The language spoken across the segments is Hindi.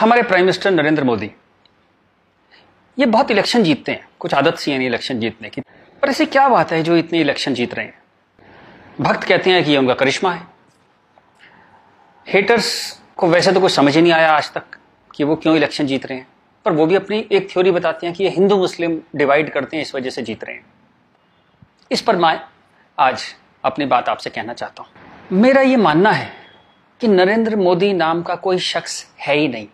हमारे प्राइम मिनिस्टर नरेंद्र मोदी। ये बहुत इलेक्शन जीतते हैं। कुछ आदत सी है नहीं इलेक्शन जीतने की। पर ऐसी क्या बात है जो इतने इलेक्शन जीत रहे हैं? भक्त कहते हैं कि ये उनका करिश्मा है। हेटर्स को वैसे तो कुछ समझ ही नहीं आया आज तक कि वो क्यों इलेक्शन जीत रहे हैं। पर वो भी अपनी एक थ्योरी बताते हैं कि ये हिंदू मुस्लिम डिवाइड करते हैं, इस वजह से जीत रहे हैं। इस पर मैं आज अपनी बात आपसे कहना चाहता हूँ। मेरा ये मानना है कि नरेंद्र मोदी नाम का कोई शख्स है ही नहीं।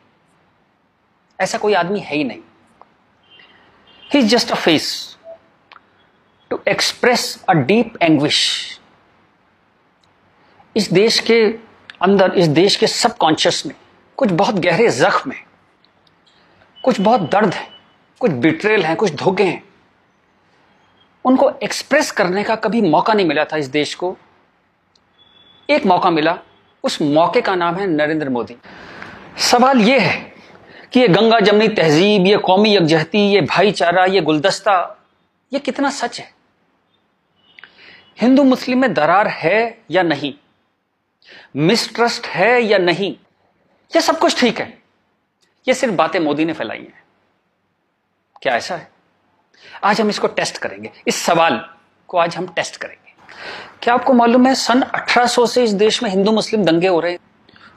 ऐसा कोई आदमी है ही नहीं। He just a face to express a deep anguish इस देश के अंदर, इस देश के सबकॉन्शियस में, कुछ बहुत गहरे जख्म है, कुछ बहुत दर्द है, कुछ बिट्रेल है, कुछ धोखे हैं। उनको एक्सप्रेस करने का कभी मौका नहीं मिला था इस देश को। एक मौका मिला, उस मौके का नाम है नरेंद्र मोदी। सवाल यह है कि ये गंगा जमनी तहजीब, ये कौमी यकजहती, ये भाईचारा, ये गुलदस्ता, ये कितना सच है? हिंदू मुस्लिम में दरार है या नहीं? मिसट्रस्ट है या नहीं? ये सब कुछ ठीक है। ये सिर्फ़ बातें मोदी ने फैलाई हैं। क्या ऐसा है? आज हम इसको टेस्ट करेंगे। इस सवाल को आज हम टेस्ट करेंगे। क्या आपको मालूम है, सन 1800 से इस देश में हिंदू मुस्लिम दंगे हो रहे हैं?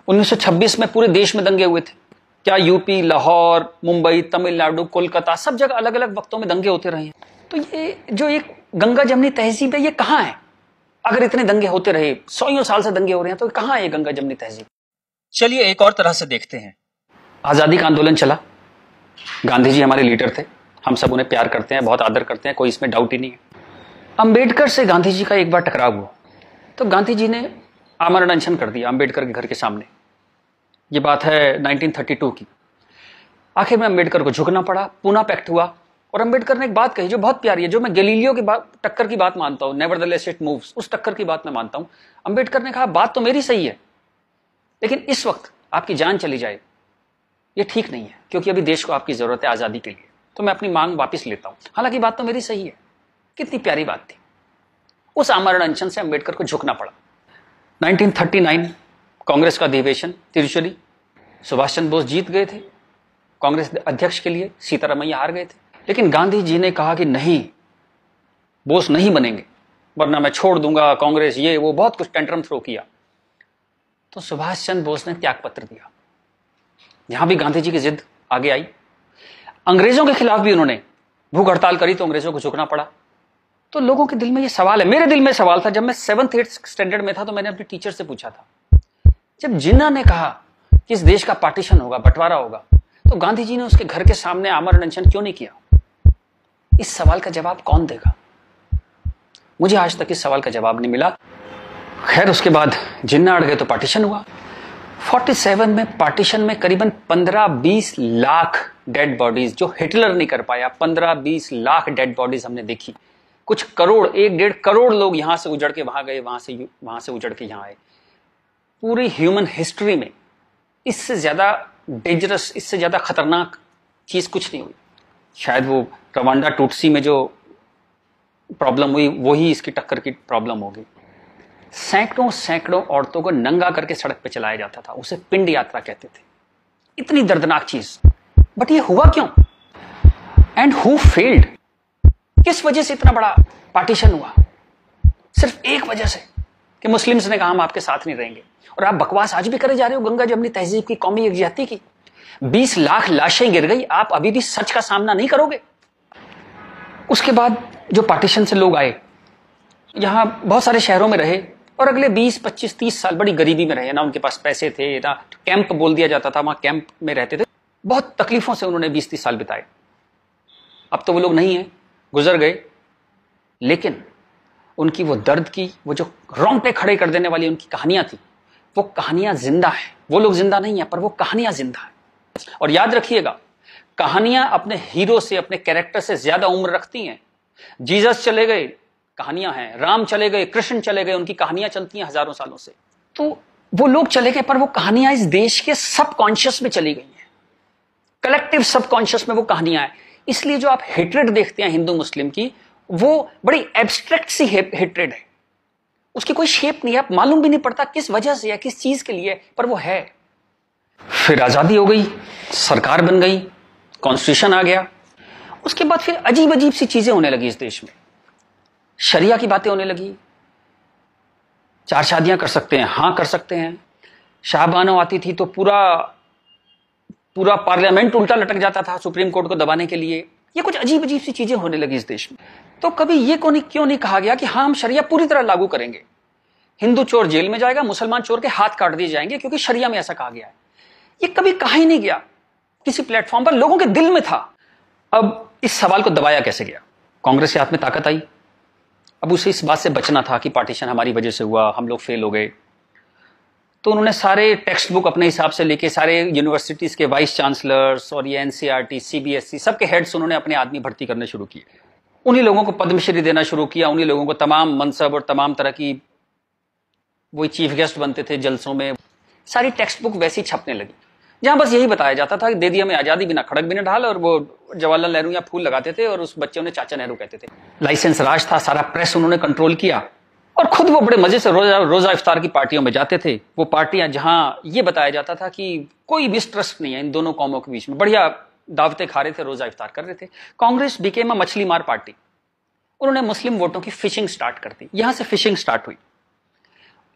1926 में पूरे देश में दंगे हुए थे। क्या यूपी लाहौर मुंबई तमिलनाडु कोलकाता सब जगह अलग अलग वक्तों में दंगे होते रहे हैं। तो ये जो एक गंगा जमनी तहजीब है ये कहाँ है? अगर इतने दंगे होते रहे सौ साल से दंगे हो रहे हैं तो कहाँ है ये गंगा जमनी तहजीब चलिए एक और तरह से देखते हैं। आज़ादी का आंदोलन चला। गांधी जी हमारे लीडर थे। हम सब उन्हें प्यार करते हैं बहुत आदर करते हैं कोई इसमें डाउट ही नहीं है। अंबेडकर से गांधी जी का एक बार टकराव हुआ। तो गांधी जी ने आमरण अनशन कर दिया अंबेडकर के घर के सामने। ये बात है 1932 की। आखिर में अंबेडकर को झुकना पड़ा, पूना पैक्ट हुआ। और अंबेडकर ने एक बात कही जो बहुत प्यारी है, जो मैं गलीलियो की बात, टक्कर की बात मानता हूँ nevertheless it moves उस टक्कर की बात मैं मानता हूँ। अंबेडकर ने कहा, बात तो मेरी सही है, लेकिन इस वक्त आपकी जान चली जाए, ये ठीक नहीं है, क्योंकि अभी देश को आपकी ज़रूरत है आज़ादी के लिए। तो मैं अपनी मांग वापस लेता हूँ। हालाँकि बात तो मेरी सही है, कितनी प्यारी बात थी। उस आमरण अनशन से अंबेडकर को झुकना पड़ा। 1939 कांग्रेस का अधिवेशन तिरुचली सुभाष चंद्र बोस जीत गए थे। कांग्रेस अध्यक्ष के लिए सीतारामैया हार गए थे। लेकिन गांधी जी ने कहा कि नहीं, बोस नहीं बनेंगे, वरना मैं छोड़ दूँगा कांग्रेस, ये, वो, बहुत कुछ टेंट्रम थ्रो किया। तो सुभाष चंद्र बोस ने त्याग पत्र दिया। यहाँ भी गांधी जी की जिद आगे आई। अंग्रेज़ों के खिलाफ भी उन्होंने भूख हड़ताल करी तो अंग्रेज़ों को झुकना पड़ा। तो लोगों के दिल में ये सवाल है, मेरे दिल में सवाल था, जब मैं सेवंथ एट्थ स्टैंडर्ड में था तो मैंने अपने टीचर से पूछा था। जब जिन्ना ने कहा कि इस देश का पार्टीशन होगा, बंटवारा होगा तो गांधी जी ने उसके घर के सामने आमरण अनशन क्यों नहीं किया? इस सवाल का जवाब कौन देगा? मुझे आज तक इस सवाल का जवाब नहीं मिला। खैर, उसके बाद जिन्ना अड़ गए तो पार्टीशन हुआ। 47 में पार्टीशन में करीबन 15-20 लाख डेड बॉडीज, जो हिटलर नहीं कर पाया 15-20 लाख डेड बॉडीज हमने देखी। कुछ करोड़, एक डेढ़ करोड़ लोग यहाँ से उजड़ के वहाँ गए, वहाँ से वहाँ से उजड़ के यहाँ आए। पूरी ह्यूमन हिस्ट्री में इससे ज़्यादा डेंजरस इससे ज़्यादा खतरनाक चीज़ कुछ नहीं हुई। शायद वो रवांडा टूटसी में जो प्रॉब्लम हुई, वही इसकी टक्कर की प्रॉब्लम होगी। सैकड़ों सैकड़ों औरतों को नंगा करके सड़क पे चलाया जाता था, उसे पिंड यात्रा कहते थे। इतनी दर्दनाक चीज़। बट ये हुआ क्यों? एंड हु फेल्ड किस वजह से इतना बड़ा पार्टीशन हुआ? सिर्फ़ एक वजह से कि मुस्लिम्स ने कहा हम आपके साथ नहीं रहेंगे। और आप बकवास आज भी करे जा रहे हो गंगा जमनी तहजीब की कौमी यकजहती की। बीस लाख लाशें गिर गई आप अभी भी सच का सामना नहीं करोगे। उसके बाद जो पार्टीशन से लोग आए यहाँ बहुत सारे शहरों में रहे और अगले 20, 25, 30 साल बड़ी गरीबी में रहे ना उनके पास पैसे थे ना कैंप बोल दिया जाता था वहाँ कैंप में रहते थे। बहुत तकलीफों से उन्होंने 20, 30 साल बिताए। अब तो वो लोग नहीं है गुजर गए। लेकिन उनकी वो दर्द की वो जो रोंगटे खड़े कर देने वाली उनकी कहानियाँ थी वो कहानियाँ ज़िंदा है। वो लोग ज़िंदा नहीं है, पर वो कहानियाँ ज़िंदा है। और याद रखिएगा, कहानियाँ अपने हीरो से, अपने कैरेक्टर से ज़्यादा उम्र रखती हैं। जीसस चले गए, कहानियाँ हैं। राम चले गए, कृष्ण चले गए, उनकी कहानियाँ चलती हैं हज़ारों सालों से। तो वो लोग चले गए, पर वो कहानियाँ इस देश के सबकॉन्शियस में चली गई हैं। कलेक्टिव सबकॉन्शियस में वो कहानियाँ हैं। इसलिए जो आप हेट्रेड देखते हैं हिंदू मुस्लिम की, वो बड़ी एब्स्ट्रैक्ट सी हेट्रेड है। उसकी कोई शेप नहीं है आप मालूम भी नहीं पड़ता किस वजह से या किस चीज़ के लिए, पर वो है। फिर आज़ादी हो गई, सरकार बन गई कॉन्स्टिट्यूशन आ गया। उसके बाद फिर अजीब अजीब सी चीज़ें होने लगी इस देश में। शरिया की बातें होने लगी। चार शादियाँ कर सकते हैं, हाँ कर सकते हैं। शाहबानो आती थी तो पूरा पूरा पार्लियामेंट उल्टा लटक जाता था सुप्रीम कोर्ट को दबाने के लिए। ये कुछ अजीब अजीब सी चीज़ें होने लगी इस देश में। तो कभी ये को नहीं, क्यों नहीं कहा गया कि हाँ हम शरिया पूरी तरह लागू करेंगे? हिंदू चोर जेल में जाएगा, मुसलमान चोर के हाथ काट दिए जाएँगे, क्योंकि शरिया में ऐसा कहा गया है। ये कभी कहा ही नहीं गया। किसी प्लेटफॉर्म पर लोगों के दिल में था। अब इस सवाल को दबाया कैसे गया? कांग्रेस के हाथ में ताकत आई। अब उसे इस बात से बचना था कि पार्टीशन हमारी वजह से हुआ, हम लोग फेल हो गए। तो उन्होंने सारे टेक्स्ट बुक अपने हिसाब से लेके सारे यूनिवर्सिटीज के वाइस चांसलर्स और ये एनसीईआरटी सीबीएसई सबके हेड्स उन्होंने अपने आदमी भर्ती करने शुरू किए। उन्हीं लोगों को पद्मश्री देना शुरू किया, उन्हीं लोगों को तमाम मनसब और तमाम तरह की वही चीफ गेस्ट बनते थे जलसों में। सारी टेक्स्ट बुक वैसी छपने लगी। जहाँ बस यही बताया जाता था कि दे दिया में आज़ादी बिना खड़क बिना ढाल और वो जवाहरलाल नेहरू या फूल लगाते थे और उस बच्चे उन्हें चाचा नेहरू कहते थे। लाइसेंस राज था, सारा प्रेस उन्होंने कंट्रोल किया। और खुद वो बड़े मज़े से रोजा रोजा इफ्तार की पार्टियों में जाते थे। वो पार्टियाँ जहाँ ये बताया जाता था कि कोई मिसट्रस्ट नहीं है इन दोनों कौमों के बीच में। बढ़िया दावतें खा रहे थे, रोजा इफ्तार कर रहे थे। कांग्रेस बिकेम अ मछली मार पार्टी। उन्होंने मुस्लिम वोटों की फिशिंग स्टार्ट कर दी। यहाँ से फिशिंग स्टार्ट हुई।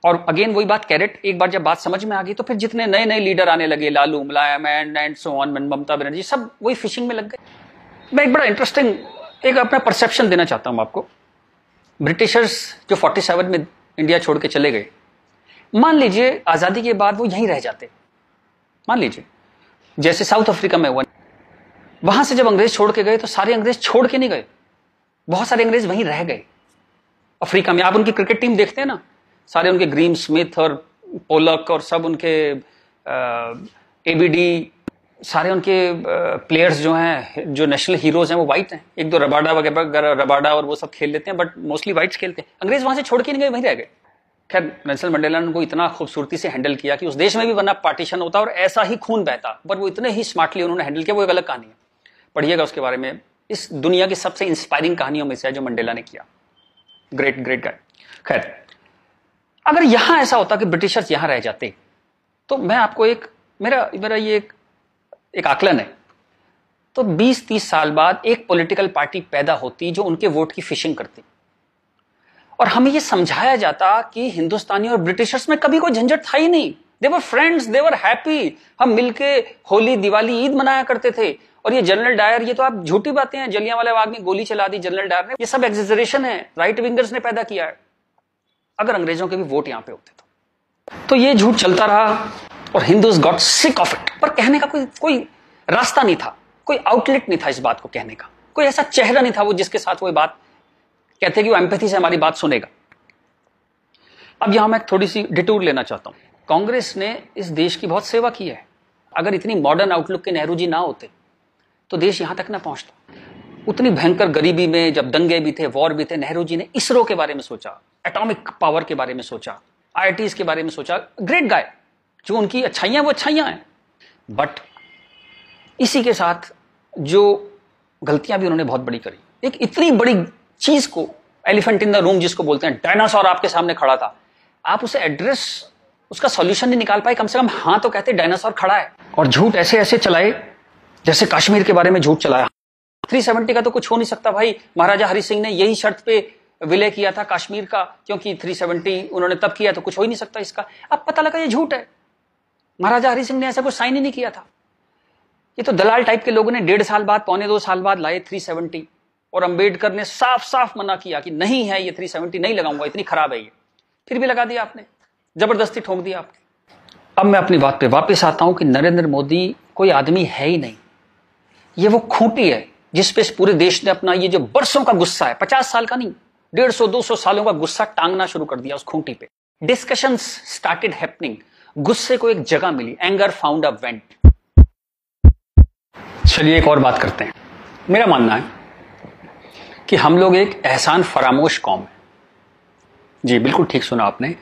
और अगेन वही बात कैरेट, एक बार जब बात समझ में आ गई तो फिर जितने नए नए लीडर आने लगे, Lalu, Mulayam and and so on Mamata Banerjee, सब वही फिशिंग में लग गए। मैं एक बड़ा इंटरेस्टिंग एक अपना परसेप्शन देना चाहता हूँ आपको। ब्रिटिशर्स जो 47 में इंडिया छोड़ के चले गए, मान लीजिए आज़ादी के बाद वो यहीं रह जाते। मान लीजिए, जैसे साउथ अफ्रीका में हुआ, वहाँ से जब अंग्रेज़ छोड़ के गए तो सारे अंग्रेज़ छोड़ के नहीं गए। बहुत सारे अंग्रेज़ वहीं रह गए। अफ्रीका में, आप उनकी क्रिकेट टीम देखते हैं ना, सारे उनके ग्रीम स्मिथ और पोलक और सब उनके एबीडी सारे उनके प्लेयर्स जो हैं जो नेशनल हीरोज हैं वो वाइट हैं। एक दो रबाडा वगैरह रबाडा और वो सब खेल लेते हैं बट मोस्टली वाइट्स खेलते हैं। अंग्रेज़ वहाँ से छोड़ के नहीं गए वहीं रह गए। खैर नेल्सन मंडेला ने उनको इतना खूबसूरती से हैंडल किया कि उस देश में भी वरना पार्टीशन होता और ऐसा ही खून बहता पर वो इतने ही स्मार्टली उन्होंने हैंडल किया वो एक अलग कहानी है। पढ़िएगा उसके बारे में। इस दुनिया की सबसे इंस्पायरिंग कहानियों में से है जो मंडेला ने किया। ग्रेट ग्रेट गाय खैर अगर यहाँ ऐसा होता कि ब्रिटिशर्स यहाँ रह जाते तो मैं आपको एक मेरा मेरा ये एक, एक आकलन है। तो 20-30 साल बाद एक पॉलिटिकल पार्टी पैदा होती जो उनके वोट की फिशिंग करती। और हमें यह समझाया जाता कि हिंदुस्तानी और ब्रिटिशर्स में कभी कोई झंझट था ही नहीं। देवर फ्रेंड्स देवर हैप्पी हम मिलके होली, दिवाली, ईद मनाया करते थे। और ये जनरल डायर, ये तो आप झूठी बातें हैं जलिया वाले बाग में गोली चला दी जनरल डायर ने। ये सब एग्जेजरेशन है। राइट विंगर्स ने पैदा किया है। अगर अंग्रेज़ों के भी वोट यहाँ पे होते तो। तो ये झूठ चलता रहा। और Hindus got sick of it पर कहने का कोई कोई रास्ता नहीं था। कोई आउटलेट नहीं था इस बात को कहने का। कोई ऐसा चेहरा नहीं था वो जिसके साथ वो बात कहते कि वो एम्पैथी से हमारी बात सुनेगा। अब यहाँ मैं थोड़ी सी डिटूर लेना चाहता हूँ। कांग्रेस ने इस देश की बहुत सेवा की है। अगर इतनी मॉडर्न आउटलुक के नेहरू जी ना होते तो देश यहाँ तक ना पहुँचता। उतनी भयंकर गरीबी में जब दंगे भी थे वॉर भी थे, नेहरू जी ने इसरो के बारे में सोचा एटॉमिक पावर के बारे में सोचा आई के बारे में सोचा। ग्रेट गाय जो उनकी अच्छाइयाँ, वो अच्छाइयाँ हैं। बट इसी के साथ जो गलतियाँ भी उन्होंने बहुत बड़ी करी। एक इतनी बड़ी चीज़ को एलिफेंट इन द रूम जिसको बोलते हैं डायनासोर आपके सामने खड़ा था। आप उसे एड्रेस उसका सॉल्यूशन नहीं निकाल पाए, कम से कम हाँ तो कहते डायनासोर खड़ा है। और झूठ ऐसे ऐसे चलाए, जैसे कश्मीर के बारे में झूठ चलाया। 370 का तो कुछ हो नहीं सकता भाई। महाराजा हरि सिंह ने यही शर्त पे विलय किया था कश्मीर का, क्योंकि 370 उन्होंने तब किया तो कुछ हो ही नहीं सकता इसका। अब पता लगा ये झूठ है। महाराजा हरि सिंह ने ऐसा कुछ साइन ही नहीं किया था। ये तो दलाल टाइप के लोगों ने डेढ़ साल बाद, पौने दो साल बाद लाए 370 और अंबेडकर ने साफ़ साफ़ मना किया कि नहीं है ये 370 नहीं लगाऊँगा, इतनी खराब है ये। फिर भी लगा दिया आपने। ज़बरदस्ती ठोंक दिया आपने। अब मैं अपनी बात पे वापस आता हूँ कि नरेंद्र मोदी कोई आदमी है ही नहीं। ये वो खूंटी है, जिस पे पूरे देश ने अपना ये जो बरसों का गुस्सा है, पचास साल का नहीं, डेढ़ सौ, दो सौ सालों का गुस्सा टांगना शुरू कर दिया उस खूंटी पे। डिस्कशन स्टार्टेड हैपनिंग गुस्से को एक जगह मिली एंगर फाउंड अ वेंट चलिए एक और बात करते हैं। मेरा मानना है कि हम लोग एक एहसान फरामोश कौम है। जी, बिल्कुल ठीक सुना आपने।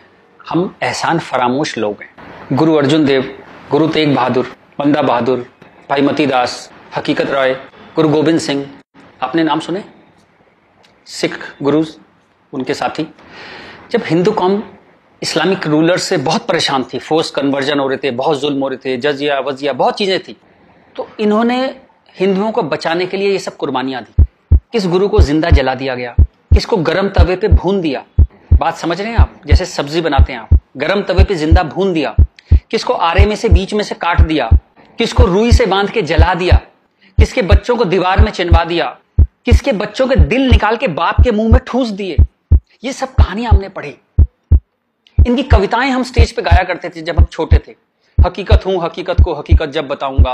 हम एहसान फरामोश लोग हैं। गुरु अर्जुन देव, गुरु तेग बहादुर, बंदा बहादुर, भाई मती दास, हकीकत राय, गुरु गोविंद सिंह, आपने नाम सुने? सिख गुरु उनके साथी। जब हिंदू कौम इस्लामिक रूलर से बहुत परेशान थी। फोर्स कन्वर्जन हो रहे थे, बहुत जुल्म हो रहे थे, जजिया, वजिया, बहुत चीज़ें थी। तो इन्होंने हिंदुओं को बचाने के लिए ये सब कुर्बानियाँ दी। किस गुरु को ज़िंदा जला दिया गया? किसको गर्म तवे पे भून दिया? बात समझ रहे हैं आप? जैसे सब्ज़ी बनाते हैं आप। गर्म तवे पे ज़िंदा भून दिया। किसको आरे में से, बीच में से काट दिया? किसको रुई से बाँध के जला दिया? किसके बच्चों को दीवार में चिनवा दिया? किसके बच्चों के दिल निकाल के बाप के मुँह में ठूस दिए? ये सब कहानियाँ हमने पढ़ी। इनकी कविताएँ हम स्टेज पे गाया करते थे जब हम छोटे थे। हकीकत हूँ, हकीकत को हकीकत जब बताऊँगा।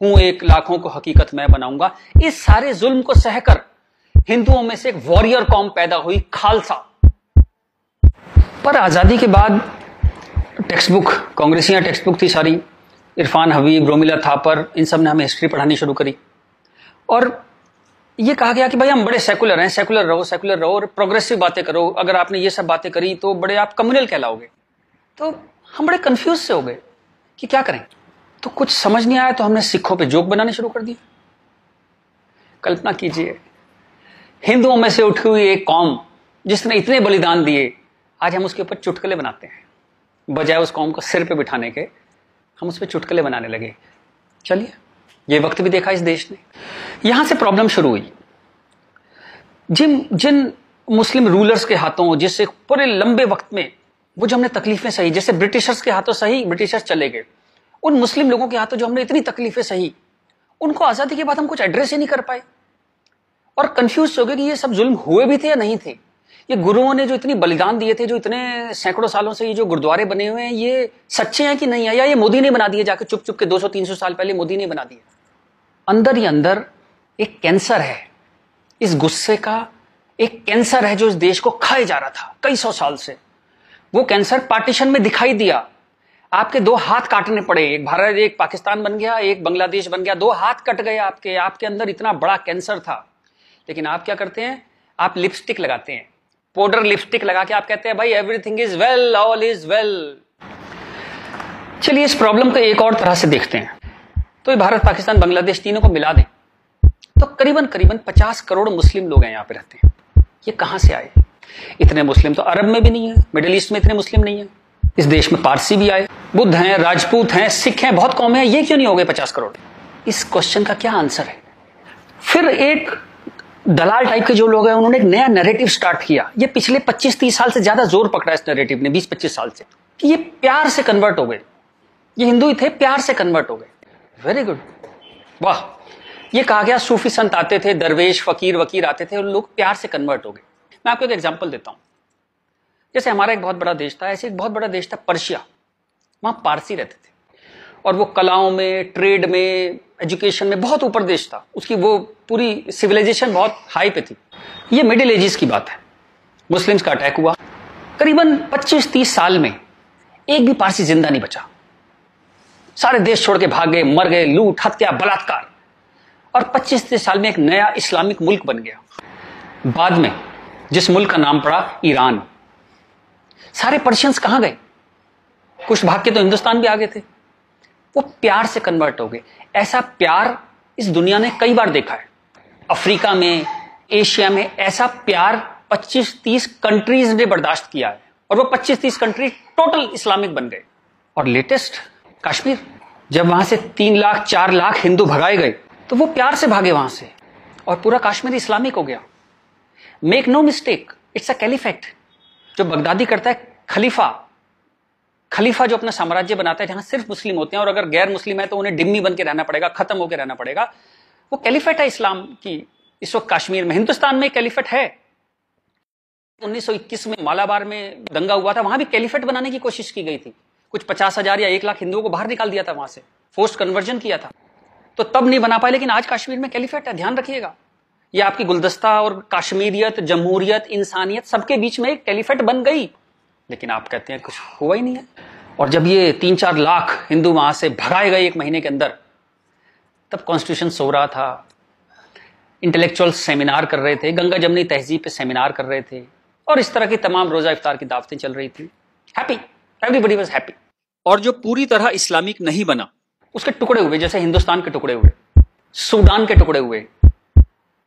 हूँ एक लाखों को हकीकत मैं बनाऊँगा। इस सारे जुल्म को सहकर हिंदुओं में से एक वॉरियर कॉम पैदा हुई, खालसा। पर आज़ादी के बाद टेक्स्ट बुक कांग्रेसियाँ टेक्स्ट बुक थी सारी। इरफान हबीब, रोमिला थापर, इन सबने हमें हिस्ट्री पढ़ानी शुरू करी। और ये कहा गया कि भाई हम बड़े सेकुलर हैं सेकुलर रहो सेकुलर रहो और प्रोग्रेसिव बातें करो। अगर आपने ये सब बातें करी तो बड़े आप कम्युनल कहलाओगे। तो हम बड़े कंफ्यूज से हो गए कि क्या करें? तो कुछ समझ नहीं आया तो हमने सिखों पे जोक बनाने शुरू कर दिए। कल्पना कीजिए, हिंदुओं में से उठी हुई एक कौम जिसने इतने बलिदान दिए, आज हम उसके ऊपर चुटकले बनाते हैं। बजाय उस कौम को सिर पे बिठाने के, हम उस पर चुटकले बनाने लगे। चलिए, ये वक्त भी देखा इस देश ने। यहाँ से प्रॉब्लम शुरू हुई। जिन जिन मुस्लिम रूलर्स के हाथों, जिससे पूरे लंबे वक्त में वो जो हमने तकलीफें सही, जैसे ब्रिटिशर्स के हाथों सही, ब्रिटिशर्स चले गए। उन मुस्लिम लोगों के हाथों जो हमने इतनी तकलीफें सही, उनको आज़ादी के बाद हम कुछ एड्रेस ही नहीं कर पाए। और कंफ्यूज हो गए कि ये सब जुल्म हुए भी थे या नहीं थे? ये गुरुओं ने जो इतनी बलिदान दिए थे, जो इतने सैकड़ों सालों से ये जो गुरुद्वारे बने हुए हैं, ये सच्चे हैं कि नहीं है? या ये मोदी ने बना दिए जाके चुप चुप के 200-300 साल पहले मोदी ने बना दिए? अंदर ही अंदर एक कैंसर है। इस गुस्से का एक कैंसर है जो इस देश को खाए जा रहा था, कई सौ साल से। वो कैंसर पार्टीशन में दिखाई दिया। आपके दो हाथ काटने पड़े। एक भारत, एक पाकिस्तान बन गया, एक बांग्लादेश बन गया। दो हाथ कट गए आपके। आपके अंदर इतना बड़ा कैंसर था। लेकिन आप क्या करते हैं? आप लिपस्टिक लगाते हैं। पाउडर लिपस्टिक लगा के आप कहते हैं, भाई everything is well all is well चलिए, इस प्रॉब्लम को एक और तरह से देखते हैं। तो भारत, पाकिस्तान, बांग्लादेश तीनों को मिला दें। तो करीबन करीबन 50 करोड़ मुस्लिम लोग हैं यहाँ पे रहते हैं। ये कहाँ से आए? इतने मुस्लिम तो अरब में भी नहीं है, मिडिल ईस्ट में इतने मुस्लिम नहीं है। इस देश में पारसी भी आए, बुद्ध हैं, राजपूत हैं, सिख हैं, बहुत कौम है, ये क्यों नहीं हो गए पचास करोड़? इस क्वेश्चन का क्या आंसर है? फिर एक दलाल टाइप के जो लोग हैं, उन्होंने एक नया नैरेटिव स्टार्ट किया। ये पिछले 25-30 साल से ज़्यादा ज़ोर पकड़ा इस नैरेटिव ने 20-25 साल से। कि ये प्यार से कन्वर्ट हो गए। ये हिंदू ही थे, प्यार से कन्वर्ट हो गए। वेरी गुड वाह। ये कहा गया, सूफी संत आते थे, दरवेश, फकीर, वकीर आते थे, और लोग प्यार से कन्वर्ट हो गए। मैं आपको एक एग्ज़ाम्पल देता हूँ। जैसे हमारा एक बहुत बड़ा देश था, ऐसे एक बहुत बड़ा देश था पर्शिया। वहाँ पारसी रहते थे। और वो कलाओं में ट्रेड में एजुकेशन में बहुत ऊपर देश था। उसकी वो पूरी सिविलाइजेशन बहुत हाई पे थी। ये मिडिल एजेस की बात है। मुस्लिम्स का अटैक हुआ। करीबन 25-30 साल में एक भी पारसी ज़िंदा नहीं बचा। सारे देश छोड़ के भाग गए, मर गए, लूट, हत्या, बलात्कार। और 25-30 साल में एक नया इस्लामिक मुल्क बन गया। बाद में जिस मुल्क का नाम पड़ा ईरान। सारे पर्शियंस कहाँ गए? कुछ भाग के तो हिंदुस्तान भी आ गए थे। वो प्यार से कन्वर्ट हो गए। ऐसा प्यार इस दुनिया ने कई बार देखा है। अफ्रीका में, एशिया में ऐसा प्यार 25-30 कंट्रीज़ ने बर्दाश्त किया है। और वो 25-30 कंट्री टोटल इस्लामिक बन गए। और लेटेस्ट कश्मीर। जब वहाँ से तीन लाख, चार लाख हिंदू भगाए गए तो वो प्यार से भागे वहाँ से। और पूरा कश्मीर इस्लामिक हो गया। Make no mistake it's a caliphate जो बगदादी करता है, खलीफा। खलीफा जो अपना साम्राज्य बनाता है, जहाँ सिर्फ़ मुस्लिम होते हैं, और अगर गैर मुस्लिम है तो उन्हें डिम्मी बन के रहना पड़ेगा, खत्म होकर रहना पड़ेगा। वो कैलिफेट है इस्लाम की। इस वक्त कश्मीर में, हिंदुस्तान में कैलिफेट है। 1921 में मालाबार में दंगा हुआ था, वहाँ भी कैलिफेट बनाने की कोशिश की गई थी। कुछ पचास हज़ार या एक लाख हिंदुओं को बाहर निकाल दिया था वहाँ से। फोर्स कन्वर्जन किया था। तो तब नहीं बना पाए, लेकिन आज कश्मीर में कैलिफेट है ध्यान रखिएगा। ये आपकी गुलदस्ता और काश्मीरियत, जमहूरियत, इंसानियत, सबके बीच में एक कैलिफेट बन गई। लेकिन आप कहते हैं कुछ हुआ ही नहीं है। और जब ये तीन चार लाख हिंदू वहाँ से भगाए गए एक महीने के अंदर, तब कॉन्स्टिट्यूशन सो रहा था। इंटेलेक्चुअल सेमिनार कर रहे थे, गंगा जमनी तहजीब पे सेमिनार कर रहे थे। और इस तरह की तमाम रोजा इफ्तार की दावतें चल रही थी। हैप्पी एवरीबडी वॉज़ हैप्पी और जो पूरी तरह इस्लामिक नहीं बना उसके टुकड़े हुए, जैसे हिंदुस्तान के टुकड़े हुए, सूडान के टुकड़े हुए,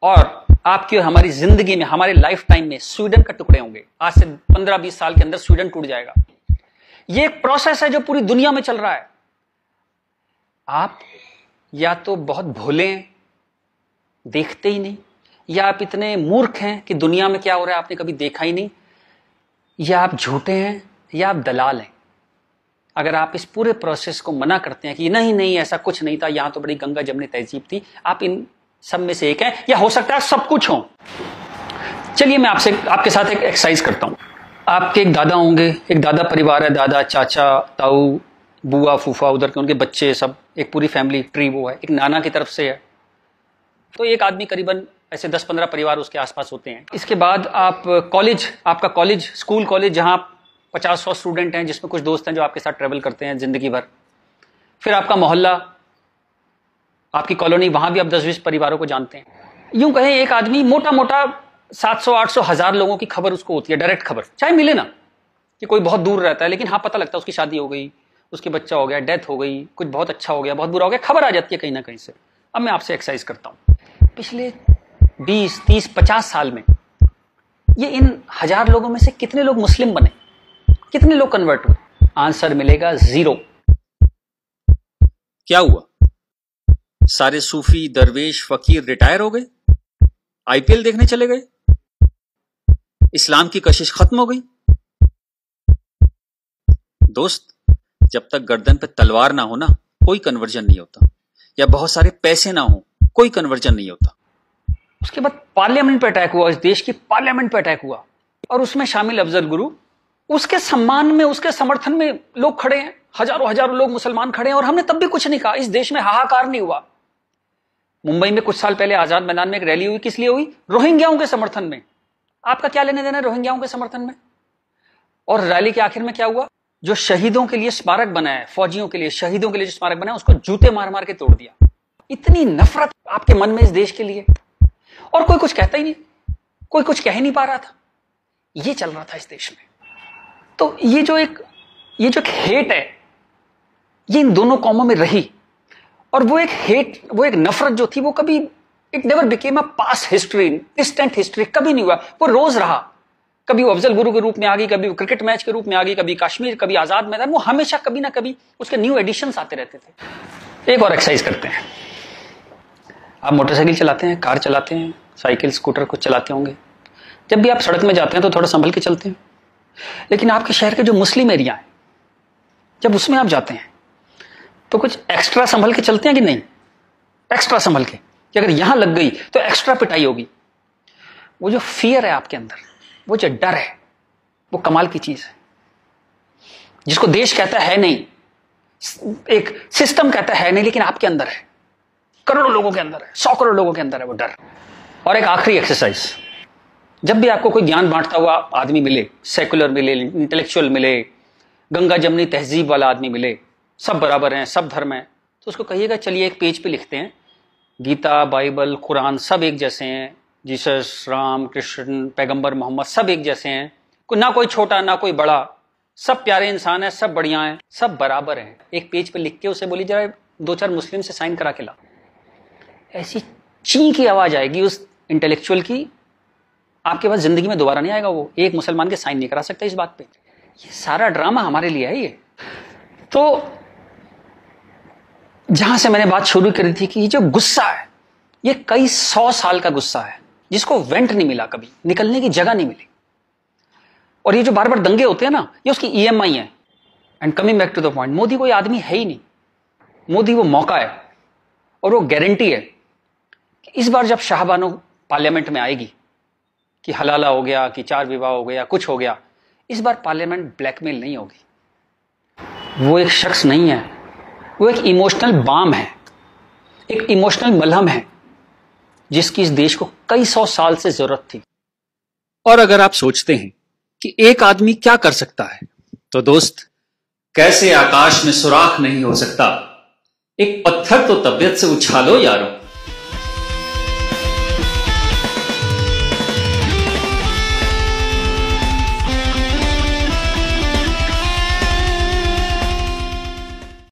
और आपकी और हमारी ज़िंदगी में, हमारे लाइफ टाइम में स्वीडन का टुकड़े होंगे। आज से पंद्रह बीस साल के अंदर स्वीडन टूट जाएगा। ये एक प्रोसेस है जो पूरी दुनिया में चल रहा है। आप या तो बहुत भोले हैं, देखते ही नहीं, या आप इतने मूर्ख हैं कि दुनिया में क्या हो रहा है आपने कभी देखा ही नहीं, या आप झूठे हैं, या आप दलाल हैं। अगर आप इस पूरे प्रोसेस को मना करते हैं कि नहीं नहीं, ऐसा कुछ नहीं था, यहाँ तो बड़ी गंगा जमनी तहजीब थी, आप इन सब में से एक है, या हो सकता है सब कुछ हो। चलिए मैं आपसे, आपके साथ एक एक्सरसाइज करता हूँ। आपके एक दादा होंगे, एक दादा परिवार है, दादा, चाचा, ताऊ, बुआ, फूफा, उधर के उनके बच्चे सब, एक पूरी फैमिली ट्री वो है, एक नाना की तरफ़ से है। तो एक आदमी करीबन ऐसे 10-15 परिवार उसके आसपास होते हैं। इसके बाद आप कॉलेज आपका कॉलेज स्कूल कॉलेज जहाँ पचास सौ स्टूडेंट हैं, जिसमें कुछ दोस्त हैं जो आपके साथ ट्रेवल करते हैं ज़िंदगी भर। फिर आपका मोहल्ला, आपकी कॉलोनी वहाँ भी आप दस बीस परिवारों को जानते हैं। यूँ कहें, एक आदमी मोटा मोटा सात सौ, आठ सौ, हज़ार लोगों की खबर उसको होती है डायरेक्ट खबर। चाहे मिले ना, कि कोई बहुत दूर रहता है, लेकिन हाँ पता लगता है उसकी शादी हो गई, उसके बच्चा हो गया डेथ हो गई, कुछ बहुत अच्छा हो गया, बहुत बुरा हो गया, खबर आ जाती है कहीं ना कहीं से। अब मैं आपसे एक्सरसाइज करता हूँ। पिछले बीस, तीस, पचास साल में ये इन हज़ार लोगों में से कितने लोग मुस्लिम बने? कितने लोग कन्वर्ट हुए? आंसर मिलेगा ज़ीरो क्या हुआ? सारे सूफी, दरवेश, फकीर रिटायर हो गए? आईपीएल देखने चले गए? इस्लाम की कशिश खत्म हो गई? दोस्त, जब तक गर्दन पे तलवार ना हो ना, कोई कन्वर्जन नहीं होता। या बहुत सारे पैसे ना हो, कोई कन्वर्जन नहीं होता। उसके बाद पार्लियामेंट पे अटैक हुआ, इस देश की पार्लियामेंट पे अटैक हुआ। और उसमें शामिल अफजल गुरु उसके सम्मान में, उसके समर्थन में लोग खड़े हैं। हज़ारों हज़ारों लोग मुसलमान खड़े हैं और हमने तब भी कुछ नहीं कहा। इस देश में हाहाकार नहीं हुआ। मुंबई में कुछ साल पहले आज़ाद मैदान में एक रैली हुई। किस लिए हुई? रोहिंग्याओं के समर्थन में। आपका क्या लेने देना रोहिंग्याओं के समर्थन में? और रैली के आखिर में क्या हुआ? जो शहीदों के लिए स्मारक बनाया फौजियों के लिए, शहीदों के लिए जो स्मारक बनाया उसको जूते मार मार के तोड़ दिया। इतनी नफरत आपके मन में इस देश के लिए। और कोई कुछ कहता ही नहीं। कोई कुछ कह ही नहीं पा रहा था। ये चल रहा था इस देश में। तो ये जो एक, ये जो एक हेट है, ये इन दोनों कौमों में रही। और वो एक हेट वो एक नफरत जो थी, वो कभी it never became a past history distant history कभी नहीं हुआ। वो रोज रहा। कभी वो अफजल गुरु के रूप में आ गई, कभी क्रिकेट मैच के रूप में आ गई, कभी कश्मीर, कभी आज़ाद मैदान, वो हमेशा कभी ना कभी उसके न्यू एडिशन आते रहते थे। एक और एक्सरसाइज करते हैं। आप मोटरसाइकिल चलाते हैं, कार चलाते हैं, साइकिल, स्कूटर कुछ चलाते होंगे। जब भी आप सड़क में जाते हैं तो थोड़ा संभल के चलते हैं। लेकिन आपके शहर के जो मुस्लिम एरिया है, जब उसमें आप जाते हैं तो कुछ एक्स्ट्रा संभल के चलते हैं कि नहीं? एक्स्ट्रा संभल के। कि अगर यहाँ लग गई तो एक्स्ट्रा पिटाई होगी। वो जो फियर है आपके अंदर, वो जो डर है, वो कमाल की चीज़ है। जिसको देश कहता है नहीं, एक सिस्टम कहता है नहीं, लेकिन आपके अंदर है। करोड़ों लोगों के अंदर है, सौ करोड़ लोगों के अंदर है वो डर। और एक आखिरी एक्सरसाइज जब भी आपको कोई ज्ञान बांटता हुआ आदमी मिले सेकुलर मिले इंटेलेक्चुअल मिले, गंगा जमनी तहजीब वाला आदमी मिले, सब बराबर हैं, सब धर्म हैं तो उसको कहिएगा, चलिए एक पेज पे लिखते हैं। गीता, बाइबल, कुरान सब एक जैसे हैं, जीसस, राम, कृष्ण, पैगंबर, मोहम्मद सब एक जैसे हैं। ना कोई छोटा, ना कोई बड़ा, सब प्यारे इंसान है, सब बढ़िया हैं, सब बराबर हैं। एक पेज पे लिख के उसे बोली जरा दो चार मुस्लिम से साइन करा के ला ऐसी ची की आवाज़ आएगी उस इंटेलेक्चुअल की आपके पास ज़िंदगी में दोबारा नहीं आएगा वो। एक मुसलमान के साइन नहीं करा सकता इस बात पे। ये सारा ड्रामा हमारे लिए है ये। तो जहाँ से मैंने बात शुरू करी थी कि ये जो गुस्सा है, ये कई सौ साल का गुस्सा है, जिसको वेंट नहीं मिला कभी, निकलने की जगह नहीं मिली। और ये जो बार बार दंगे होते हैं ना, ये उसकी ईएमआई है। And coming back to the point Modi कोई आदमी है ही नहीं। मोदी वो मौका है, और वो गारंटी है कि इस बार जब शाहबानो पार्लियामेंट में आएगी कि हलाला हो गया, कि चार विवाह हो गया, कुछ हो गया। इस बार पार्लियामेंट ब्लैकमेल नहीं होगी। वो एक शख्स नहीं है। वो एक इमोशनल बाम है। एक इमोशनल मलहम है, जिसकी इस देश को कई सौ साल से ज़रूरत थी। और अगर आप सोचते हैं कि एक आदमी क्या कर सकता है तो दोस्त, कैसे आकाश में सुराख नहीं हो सकता? एक पत्थर तो तबियत से उछालो यारो।